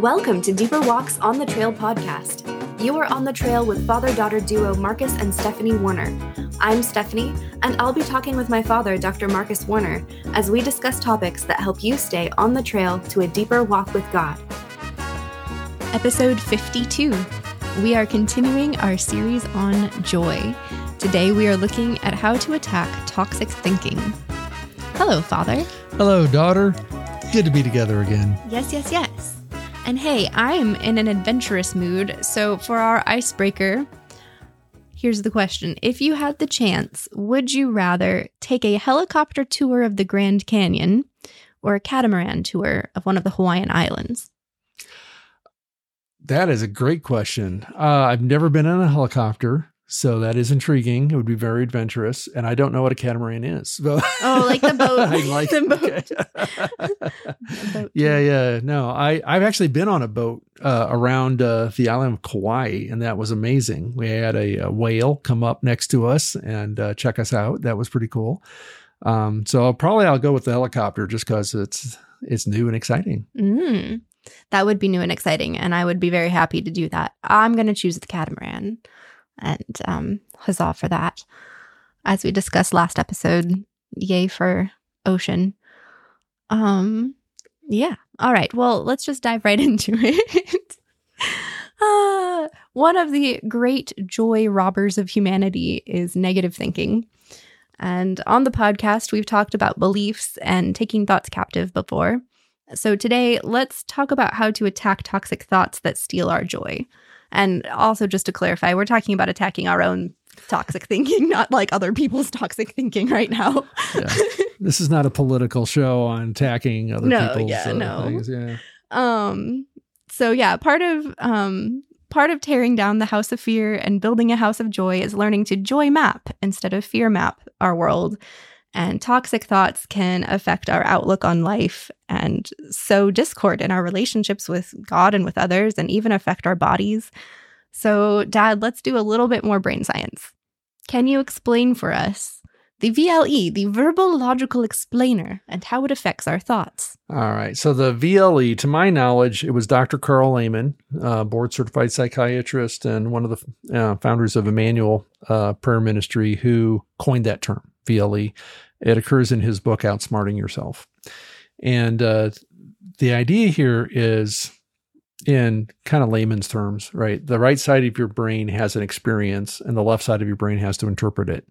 Welcome to Deeper Walks on the Trail podcast. You are on the trail with father daughter duo Marcus and Stephanie Warner. I'm Stephanie, and I'll be talking with my father, Dr. Marcus Warner, as we discuss topics that help you stay on the trail to a deeper walk with God. Episode 52. We are continuing our series on joy. Today we are looking at how to attack toxic thinking. Hello, Father. Hello, daughter. Good to be together again. Yes, yes, yes. And hey, I'm in an adventurous mood, so for our icebreaker, here's the question. If you had the chance, would you rather take a helicopter tour of the Grand Canyon or a catamaran tour of one of the Hawaiian Islands? That is a great question. Uh, I've never been in a helicopter. So that is intriguing. It would be very adventurous, and I don't know what a catamaran is. oh, like the boat. I like the boat. boat yeah, yeah. No, I I've actually been on a boat uh, around uh, the island of Kauai, and that was amazing. We had a, a whale come up next to us and uh, check us out. That was pretty cool. Um, so I'll, probably I'll go with the helicopter just because it's it's new and exciting. Mm, that would be new and exciting, and I would be very happy to do that. I'm going to choose the catamaran and um, huzzah for that. As we discussed last episode, yay for ocean. Um, yeah. All right. Well, let's just dive right into it. uh, one of the great joy robbers of humanity is negative thinking. And on the podcast, we've talked about beliefs and taking thoughts captive before. So today, let's talk about how to attack toxic thoughts that steal our joy. And also, just to clarify, we're talking about attacking our own toxic thinking, not like other people's toxic thinking right now. yeah. This is not a political show on attacking other no, people's yeah, uh, no. things. Yeah. Um. So yeah, part of um part of tearing down the house of fear and building a house of joy is learning to joy map instead of fear map our world. And toxic thoughts can affect our outlook on life and sow discord in our relationships with God and with others, and even affect our bodies. So, Dad, let's do a little bit more brain science. Can you explain for us the VLE, the verbal logical explainer, and how it affects our thoughts? All right. So, the VLE, to my knowledge, it was Dr. Karl Lehman, uh, board certified psychiatrist and one of the uh, founders of Immanuel uh, Prayer Ministry, who coined that term. VLE. It occurs in his book, Outsmarting Yourself. And uh, the idea here is, in kind of layman's terms, right? The right side of your brain has an experience, and the left side of your brain has to interpret it.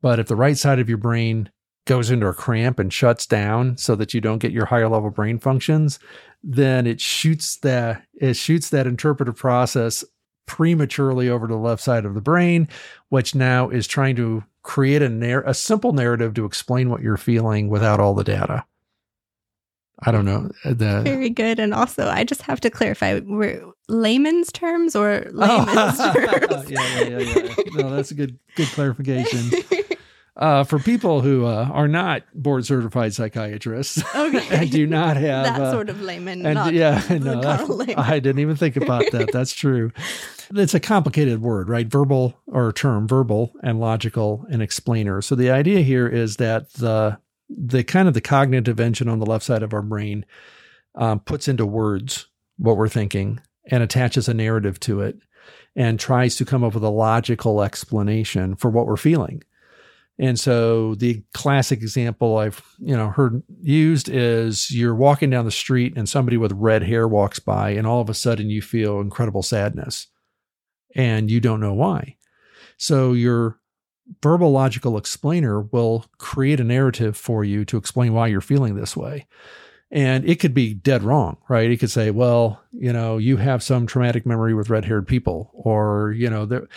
But if the right side of your brain goes into a cramp and shuts down so that you don't get your higher level brain functions, then it shoots that it shoots that interpretive process prematurely over to the left side of the brain, which now is trying to create a, narr- a simple narrative to explain what you're feeling without all the data. I don't know. Uh, the, Very good. And also, I just have to clarify: we're layman's terms or layman's oh. terms? yeah, yeah, yeah, yeah. No, that's a good, good clarification. Uh, for people who uh, are not board certified psychiatrists okay. and do not have that uh, sort of layman, and yeah, no, that, I didn't even think about that. That's true. It's a complicated word, right? Verbal or term, verbal and logical and explainer. So the idea here is that the the kind of the cognitive engine on the left side of our brain um, puts into words what we're thinking and attaches a narrative to it and tries to come up with a logical explanation for what we're feeling. And so the classic example I've, you know, heard used is you're walking down the street and somebody with red hair walks by and all of a sudden you feel incredible sadness and you don't know why. So your verbal logical explainer will create a narrative for you to explain why you're feeling this way. And it could be dead wrong, right? It could say, well, you know, you have some traumatic memory with red haired people, or, you know, there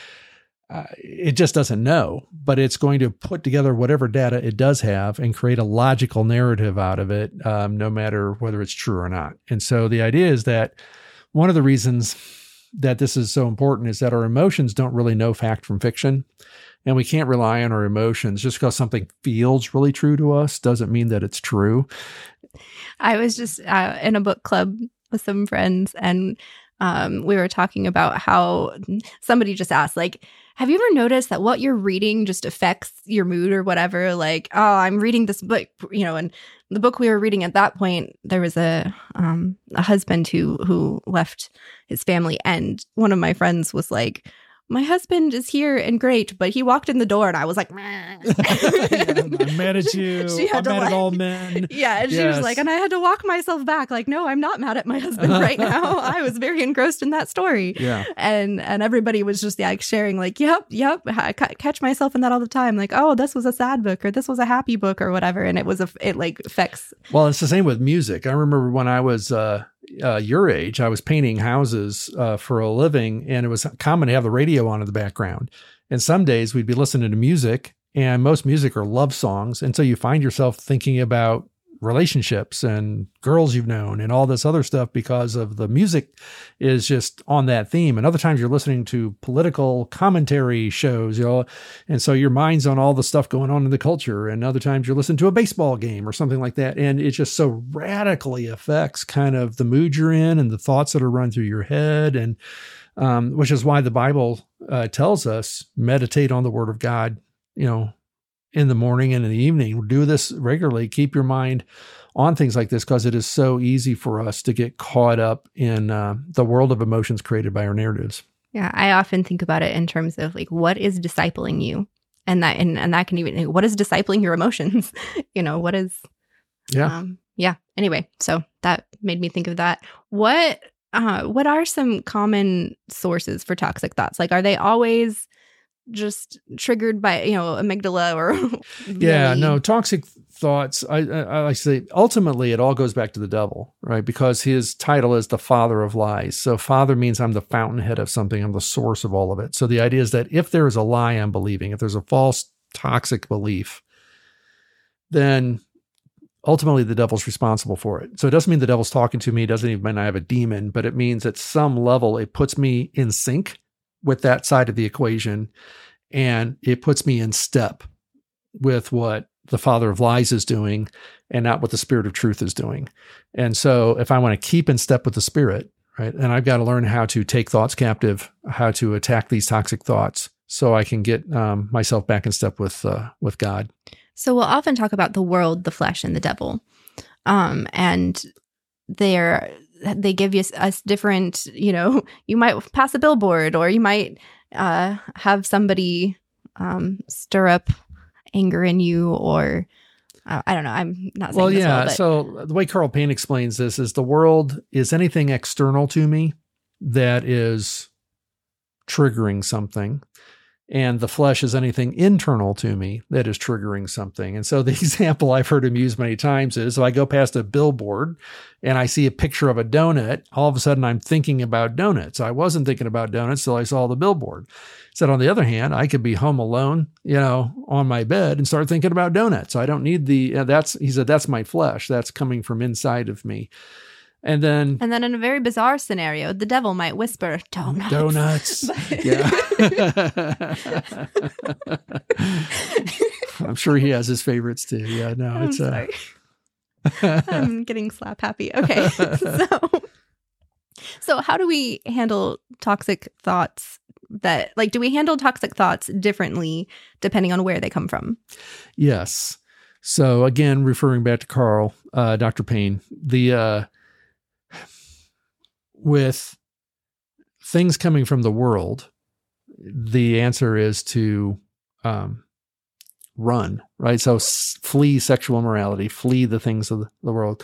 uh, it just doesn't know, but it's going to put together whatever data it does have and create a logical narrative out of it, um, no matter whether it's true or not. And so the idea is that one of the reasons that this is so important is that our emotions don't really know fact from fiction. And we can't rely on our emotions. Just because something feels really true to us doesn't mean that it's true. I was just uh, in a book club with some friends, and um, we were talking about how somebody just asked, like, have you ever noticed that what you're reading just affects your mood or whatever? Like, oh, I'm reading this book, you know, and the book we were reading at that point, there was a um, a husband who who left his family, and one of my friends was like, my husband is here and great, but he walked in the door and I was like, yeah, I'm mad at you. She had I'm to mad like, at all men. Yeah. And yes. she was like, and I had to walk myself back. Like, no, I'm not mad at my husband right now. I was very engrossed in that story. Yeah. And, and everybody was just like sharing like, yep, yep. I catch myself in that all the time. Like, oh, this was a sad book or this was a happy book or whatever. And it was, a, it like affects. Well, it's the same with music. I remember when I was, uh, uh, your age, I was painting houses uh, for a living, and it was common to have the radio on in the background. And some days we'd be listening to music, and most music are love songs. And so you find yourself thinking about relationships and girls you've known and all this other stuff because of the music is just on that theme. And other times you're listening to political commentary shows, you know, and so your mind's on all the stuff going on in the culture. And other times you're listening to a baseball game or something like that. And it just so radically affects kind of the mood you're in and the thoughts that are run through your head. And um, which is why the Bible uh, tells us meditate on the word of God, you know, in the morning and in the evening. Do this regularly. Keep your mind on things like this because it is so easy for us to get caught up in uh, the world of emotions created by our narratives. Yeah, I often think about it in terms of like what is discipling you, and that and, and that can even what is discipling your emotions. you know what is. Yeah. Um, yeah. Anyway, so that made me think of that. What uh, what are some common sources for toxic thoughts? Like, are they always just triggered by you know amygdala or yeah no toxic thoughts I, I, I like to say ultimately it all goes back to the devil right? Because his title is the father of lies. So father means i'm the fountainhead of something. I'm the source of all of it. So the idea is that if there is a lie i'm believing if there's a false toxic belief then ultimately the devil's responsible for it. So it doesn't mean the devil's talking to me, it doesn't even mean I have a demon, but it means at some level it puts me in sync with that side of the equation. And it puts me in step with what the father of lies is doing and not what the spirit of truth is doing. And so if I want to keep in step with the spirit, right, and I've got to learn how to take thoughts captive, how to attack these toxic thoughts so I can get um, myself back in step with, uh, with God. So we'll often talk about the world, the flesh, and the devil. Um, and they're they give you us different you know you might pass a billboard or you might uh, have somebody um, stir up anger in you or uh, I don't know. I'm not well. Yeah. Well, so the way Karl Payne explains this is the world is anything external to me that is triggering something and the flesh is anything internal to me that is triggering something. And so the example I've heard him use many times is if I go past a billboard and I see a picture of a donut, all of a sudden I'm thinking about donuts. I wasn't thinking about donuts till I saw the billboard. Said on the other hand, I could be home alone, you know, on my bed and start thinking about donuts. I don't need the, uh, that's, he said, that's my flesh. That's coming from inside of me. And then And then in a very bizarre scenario, the devil might whisper, Donuts. Donuts. yeah. I'm sure he has his favorites too. Yeah, no, I'm it's uh I'm getting slap happy. Okay. so So how do we handle toxic thoughts that like do we handle toxic thoughts differently depending on where they come from? Yes. So again, referring back to Karl, uh, Dr. Payne, the uh, with things coming from the world, the answer is to um, run, right? So flee sexual immorality, flee the things of the world.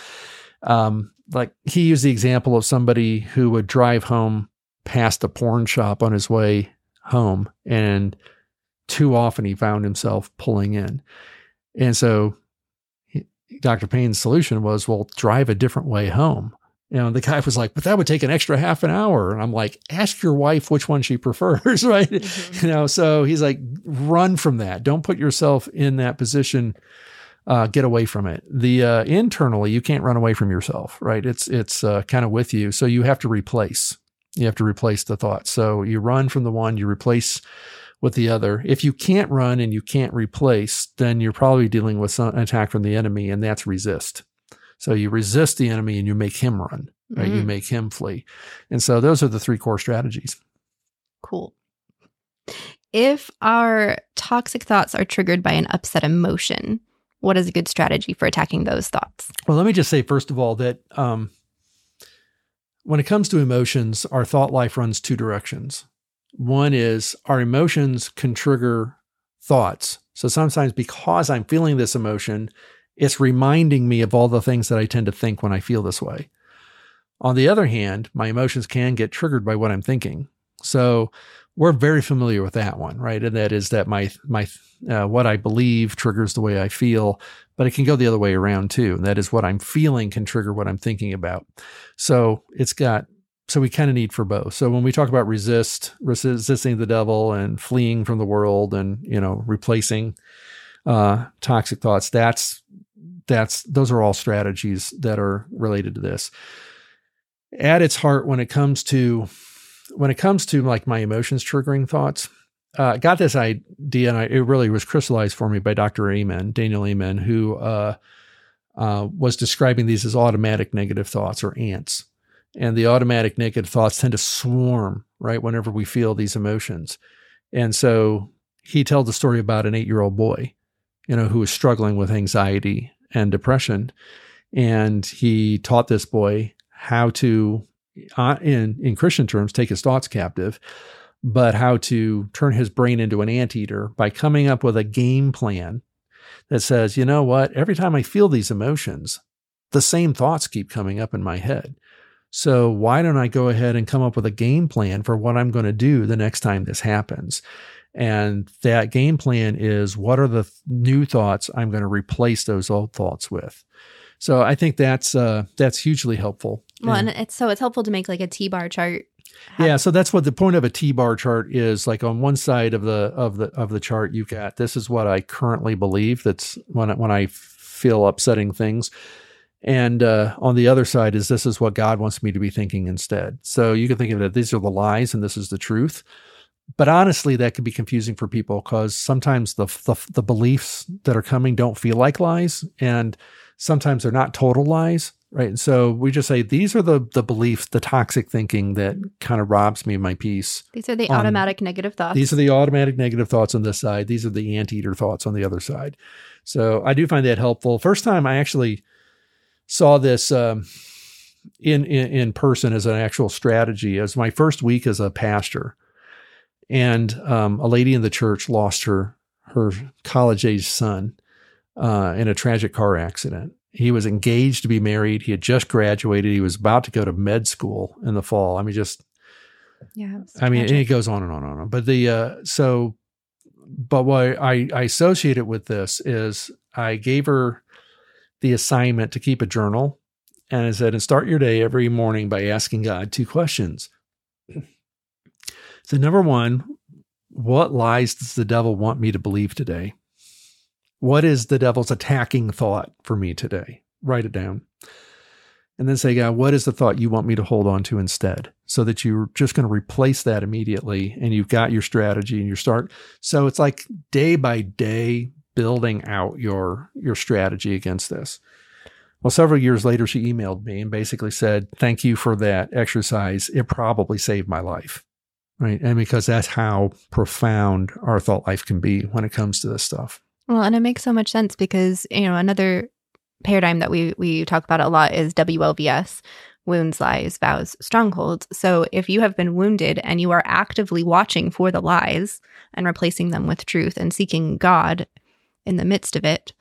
Um, like he used the example of somebody who would drive home past a porn shop on his way home, and too often he found himself pulling in. And so Dr. Payne's solution was, well, drive a different way home you know, the guy was like, but that would take an extra half an hour. And I'm like, ask your wife which one she prefers, right? Mm-hmm. You know, so he's like, run from that. Don't put yourself in that position. Uh, get away from it. The uh, internally, you can't run away from yourself, right? It's it's uh, kind of with you, so you have to replace. You have to replace the thought. So you run from the one, you replace with the other. If you can't run and you can't replace, then you're probably dealing with some attack from the enemy, and that's resist. So you resist the enemy and you make him run. right? Mm. You make him flee. And so those are the three core strategies. Cool. If our toxic thoughts are triggered by an upset emotion, what is a good strategy for attacking those thoughts? Well, let me just say, first of all, that um, when it comes to emotions, our thought life runs two directions. One is our emotions can trigger thoughts. So sometimes because I'm feeling this emotion, it's reminding me of all the things that I tend to think when I feel this way. On the other hand, my emotions can get triggered by what I'm thinking. So we're very familiar with that one, right? And that is that my my uh, what I believe triggers the way I feel, but it can go the other way around too. And that is what I'm feeling can trigger what I'm thinking about. So it's got so we kind of need for both. So when we talk about resist, resisting the devil and fleeing from the world and you know replacing uh, toxic thoughts, that's that's those are all strategies that are related to this. At its heart, when it comes to when it comes to like my emotions triggering thoughts, uh, got this idea, and I, it really was crystallized for me by Dr. Amen, Daniel Amen, who uh, uh, was describing these as automatic negative thoughts or ants. And the automatic negative thoughts tend to swarm, right, whenever we feel these emotions. And so he tells the story about an eight year old boy, you know, who was struggling with anxiety and depression. And he taught this boy how to uh, in in Christian terms, take his thoughts captive, but how to turn his brain into an anteater by coming up with a game plan that says, you know what, every time I feel these emotions, the same thoughts keep coming up in my head. So why don't I go ahead and come up with a game plan for what I'm going to do the next time this happens? And that game plan is what are the new thoughts I'm going to replace those old thoughts with? So I think that's uh, that's hugely helpful. Well, and, and it's so it's helpful to make like a T bar chart. Yeah, so that's what the point of a T bar chart is. Like on one side of the of the of the chart, you've got this is what I currently believe. That's when when I feel upsetting things. And uh, on the other side is this is what God wants me to be thinking instead. So you can think of it these are the lies and this is the truth. But honestly, that could be confusing for people because sometimes the, the the beliefs that are coming don't feel like lies, and sometimes they're not total lies, right? And so we just say these are the the beliefs, the toxic thinking that kind of robs me of my peace. These are the um, automatic negative thoughts. These are the automatic negative thoughts on this side. These are the anteater thoughts on the other side. So I do find that helpful. First time I actually saw this um, in, in in person as an actual strategy as my first week as a pastor, and um, a lady in the church lost her her college age son uh, in a tragic car accident. He was engaged to be married. He had just graduated. He was about to go to med school in the fall. I mean, just yeah. I mean, it goes on and on and on. But the uh, so, but what I I associate it with this is I gave her the assignment to keep a journal, and I said, and start your day every morning by asking God two questions. So number one, what lies does the devil want me to believe today? What is the devil's attacking thought for me today? Write it down. And then say, God, what is the thought you want me to hold on to instead? So that you're just going to replace that immediately and you've got your strategy and you start. So it's like day by day building out your your strategy against this. Well, several years later, she emailed me and basically said, Thank you for that exercise. It probably saved my life. Right. And because that's how profound our thought life can be when it comes to this stuff. Well, and it makes so much sense because, you know, another paradigm that we we talk about a lot is WLVS, wounds, lies, vows, strongholds. So if you have been wounded and you are actively watching for the lies and replacing them with truth and seeking God in the midst of it,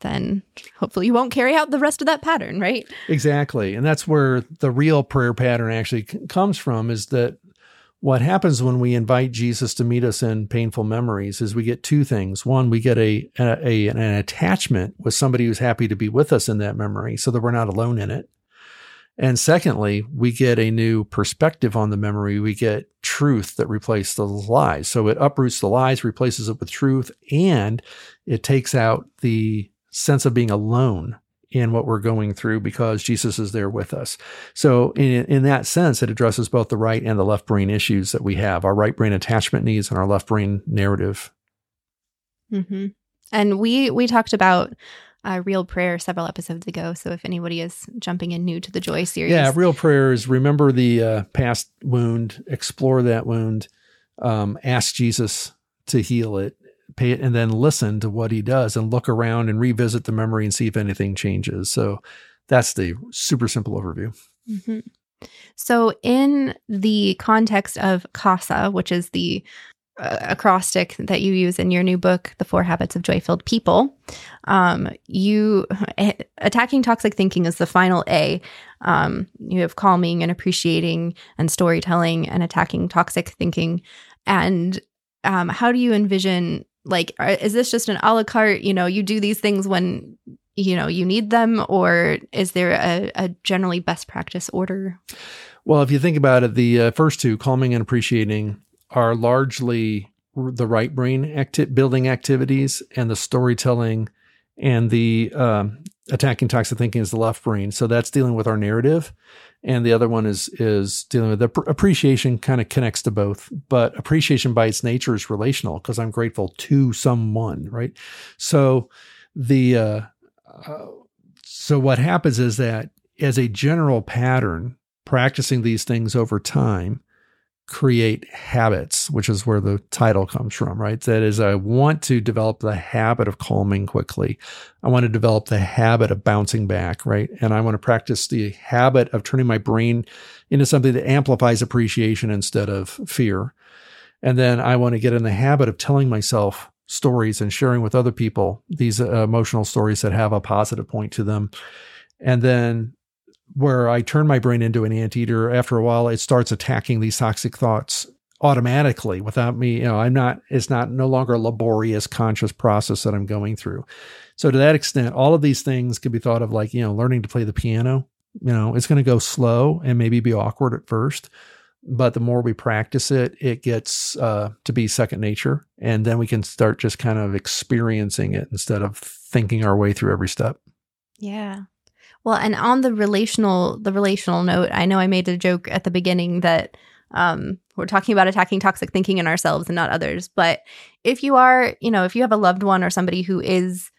then hopefully you won't carry out the rest of that pattern, right? Exactly. And that's where the real prayer pattern actually comes from is that what happens when we invite Jesus to meet us in painful memories is we get two things. One, we get a, a, an attachment with somebody who's happy to be with us in that memory so that we're not alone in it. And secondly, we get a new perspective on the memory. We get truth that replaces the lies. So it uproots the lies, replaces it with truth, and it takes out the sense of being alone in what we're going through because Jesus is there with us. So in, in that sense, it addresses both the right and the left brain issues that we have, our right brain attachment needs and our left brain narrative. Mm-hmm. And we, we talked about uh, Real Prayer several episodes ago. So if anybody is jumping in new to the Joy series. Yeah, Real Prayer is remember the uh, past wound, explore that wound, um, ask Jesus to heal it, pay it, and then listen to what he does and look around and revisit the memory and see if anything changes. So that's the super simple overview. Mm-hmm. So, in the context of CASA, which is the uh, acrostic that you use in your new book, The Four Habits of Joy Filled People, um, you attacking toxic thinking is the final A. Um, you have calming and appreciating and storytelling and attacking toxic thinking. And um, how do you envision? Like, is this just an a la carte? You know, you do these things when you know you need them or is there a, a generally best practice order well if you think about it the uh, first two calming and appreciating are largely the right brain acti- building activities and the storytelling and the um, attacking toxic thinking is the left brain. So that's dealing with our narrative. And the other one is is dealing with the pr- appreciation kind of connects to both but appreciation by its nature is relational because i'm grateful to someone right? So the uh, so what happens is that as a general pattern, practicing these things over time create habits, which is where the title comes from, right? That is, I want to develop the habit of calming quickly. I want to develop the habit of bouncing back, right? And I want to practice the habit of turning my brain into something that amplifies appreciation instead of fear. And then I want to get in the habit of telling myself stories and sharing with other people these uh, emotional stories that have a positive point to them. And then where I turn my brain into an anteater, after a while, it starts attacking these toxic thoughts automatically without me. You know, I'm not, it's not no longer a laborious conscious process that I'm going through. So to that extent, all of these things can be thought of like, you know, learning to play the piano. You know, it's going to go slow and maybe be awkward at first but the more we practice it, it gets uh, to be second nature. And then we can start just kind of experiencing it instead of thinking our way through every step. Yeah. Well, and on the relational, the relational note, I know I made a joke at the beginning that um, we're talking about attacking toxic thinking in ourselves and not others. But if you are, you know, if you have a loved one or somebody who is,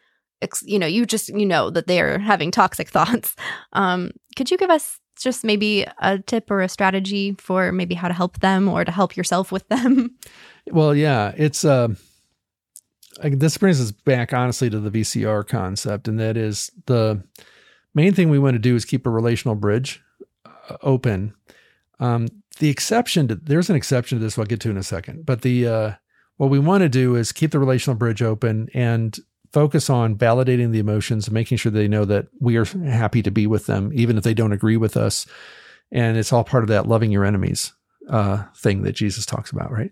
you know, you just you know that they're having toxic thoughts, um, could you give us just maybe a tip or a strategy for maybe how to help them or to help yourself with them? Well, yeah, it's uh, this brings us back honestly to the VCR concept, and that is the main thing we want to do is keep a relational bridge uh, open. Um, the exception to there's an exception to this. I'll get to in a second, but the uh, what we want to do is keep the relational bridge open and focus on validating the emotions and making sure they know that we are happy to be with them, even if they don't agree with us. And it's all part of that loving your enemies uh, thing that Jesus talks about, right?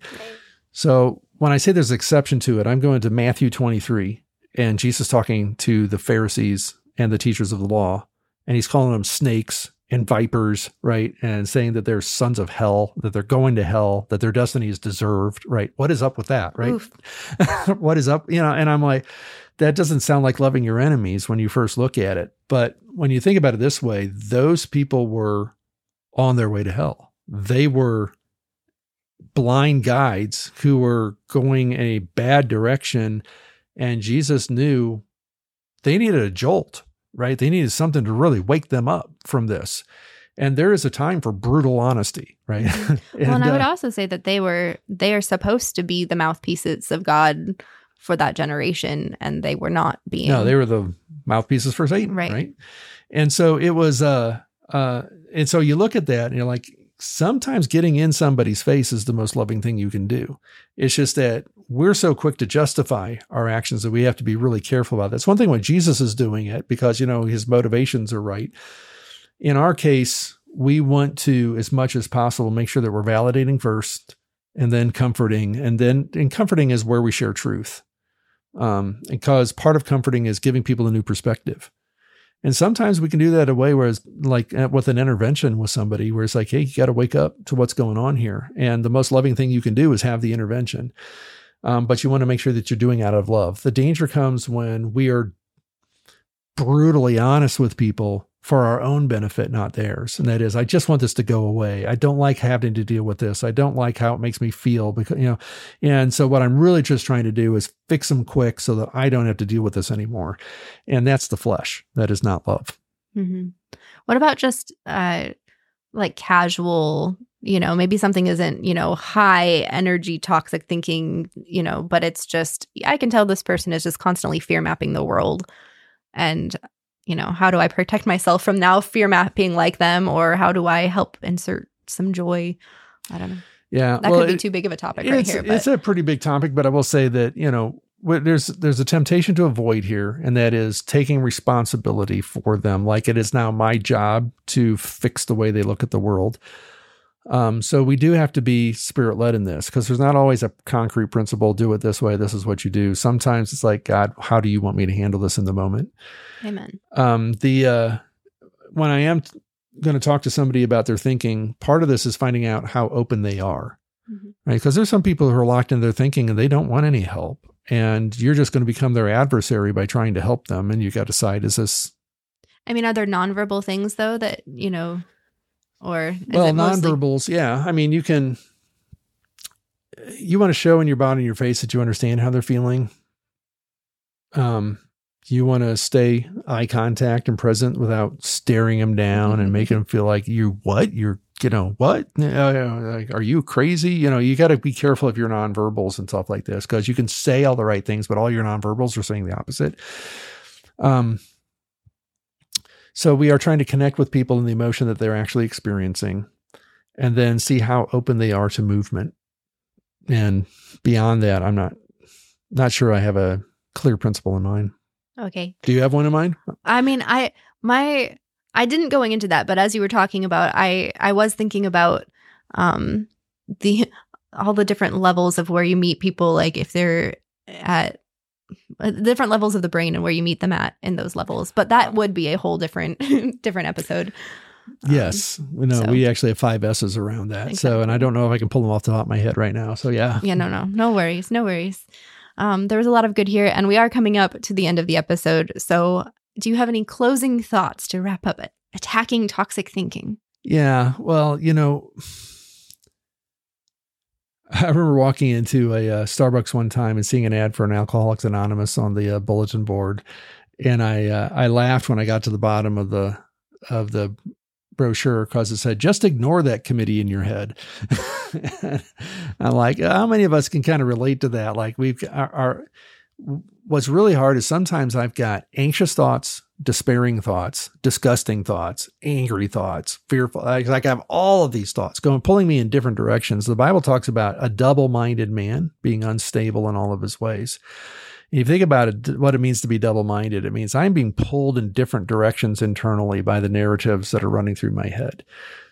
So when I say there's an exception to it, I'm going to Matthew 23 and Jesus talking to the Pharisees and the teachers of the law, and he's calling them snakes and vipers, right? And saying that they're sons of hell, that they're going to hell, that their destiny is deserved, right? What is up with that, right? what is up? You know, and I'm like, that doesn't sound like loving your enemies when you first look at it. But when you think about it this way, those people were on their way to hell. They were blind guides who were going in a bad direction. And Jesus knew they needed a jolt, right? They needed something to really wake them up from this. And there is a time for brutal honesty, right? and, well, and I would uh, also say that they were they are supposed to be the mouthpieces of God for that generation and they were not being no they were the mouthpieces for satan right, right? and so it was uh uh and so you look at that and you're like sometimes getting in somebody's face is the most loving thing you can do it's just that we're so quick to justify our actions that we have to be really careful about that's one thing when jesus is doing it because you know his motivations are right in our case we want to as much as possible make sure that we're validating first and then comforting and then and comforting is where we share truth um, because part of comforting is giving people a new perspective. And sometimes we can do that a way where it's like uh, with an intervention with somebody where it's like, hey, you got to wake up to what's going on here. And the most loving thing you can do is have the intervention. Um, but you want to make sure that you're doing out of love. The danger comes when we are brutally honest with people for our own benefit, not theirs. And that is, I just want this to go away. I don't like having to deal with this. I don't like how it makes me feel because, you know, and so what I'm really just trying to do is fix them quick so that I don't have to deal with this anymore. And that's the flesh. That is not love. Mm-hmm. What about just uh, like casual, you know, maybe something isn't, you know, high energy toxic thinking, you know, but it's just, I can tell this person is just constantly fear mapping the world. And you know, how do I protect myself from now fear mapping like them, or how do I help insert some joy? I don't know. Yeah, that well, could be it, too big of a topic right here. But. It's a pretty big topic, but I will say that you know there's there's a temptation to avoid here, and that is taking responsibility for them. Like it is now my job to fix the way they look at the world. Um, so we do have to be spirit led in this because there's not always a concrete principle. Do it this way. This is what you do. Sometimes it's like, God, how do you want me to handle this in the moment? Amen. Um, the uh, when I am going to talk to somebody about their thinking, part of this is finding out how open they are, mm-hmm. right? Because there's some people who are locked in their thinking and they don't want any help, and you're just going to become their adversary by trying to help them, and you got to decide: is this? I mean, are there nonverbal things though that you know? Or well, nonverbals, yeah. I mean, you can you want to show in your body and your face that you understand how they're feeling. Um, you want to stay eye contact and present without staring them down mm-hmm. and making them feel like you what you're you know what uh, are you crazy you know you got to be careful of your nonverbals and stuff like this because you can say all the right things but all your nonverbals are saying the opposite um so we are trying to connect with people in the emotion that they're actually experiencing and then see how open they are to movement. And beyond that, I'm not not sure I have a clear principle in mind. Okay. Do you have one in mind? I mean, I my I didn't going into that, but as you were talking about, I I was thinking about um the all the different levels of where you meet people like if they're at different levels of the brain and where you meet them at in those levels but that would be a whole different different episode. Yes. Um, no so. we actually have five s's around that exactly. so and i don't know if i can pull them off the top of my head right now so yeah. Yeah no no no worries no worries. Um, there was a lot of good here and we are coming up to the end of the episode so do you have any closing thoughts to wrap up attacking toxic thinking? Yeah well you know I remember walking into a uh, Starbucks one time and seeing an ad for an Alcoholics Anonymous on the uh, bulletin board, and I uh, I laughed when I got to the bottom of the of the brochure because it said just ignore that committee in your head. I'm like, how many of us can kind of relate to that? Like we've our, our what's really hard is sometimes I've got anxious thoughts, despairing thoughts, disgusting thoughts, angry thoughts, fearful. Like, I have all of these thoughts going, pulling me in different directions. The Bible talks about a double minded man being unstable in all of his ways. if you think about it, what it means to be double minded, it means I'm being pulled in different directions internally by the narratives that are running through my head.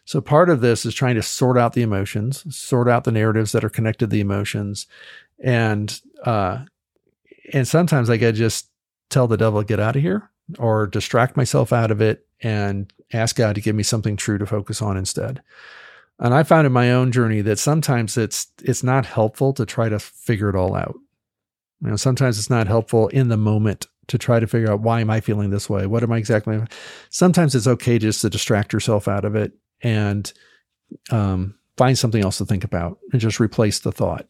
So part of this is trying to sort out the emotions, sort out the narratives that are connected to the emotions, and uh, and sometimes I could just tell the devil, get out of here or distract myself out of it and ask God to give me something true to focus on instead. And I found in my own journey that sometimes it's it's not helpful to try to figure it all out. You know, sometimes it's not helpful in the moment to try to figure out why am I feeling this way? What am I exactly? Sometimes it's okay just to distract yourself out of it and um, find something else to think about and just replace the thought.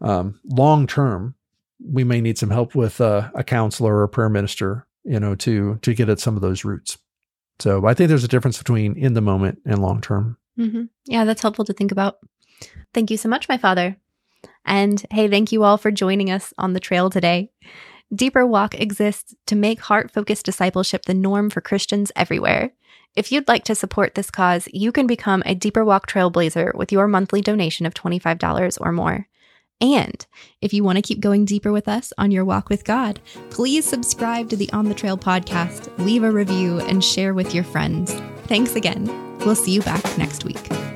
Um, long term, we may need some help with uh, a counselor or a prayer minister, you know, to to get at some of those roots. So I think there's a difference between in the moment and long term. Mm-hmm. Yeah, that's helpful to think about. Thank you so much, my father. And hey, thank you all for joining us on the trail today. Deeper Walk exists to make heart focused discipleship the norm for Christians everywhere. If you'd like to support this cause, you can become a Deeper Walk Trailblazer with your monthly donation of $25 or more. And if you want to keep going deeper with us on your walk with God, please subscribe to the On the Trail podcast, leave a review, and share with your friends. Thanks again. We'll see you back next week.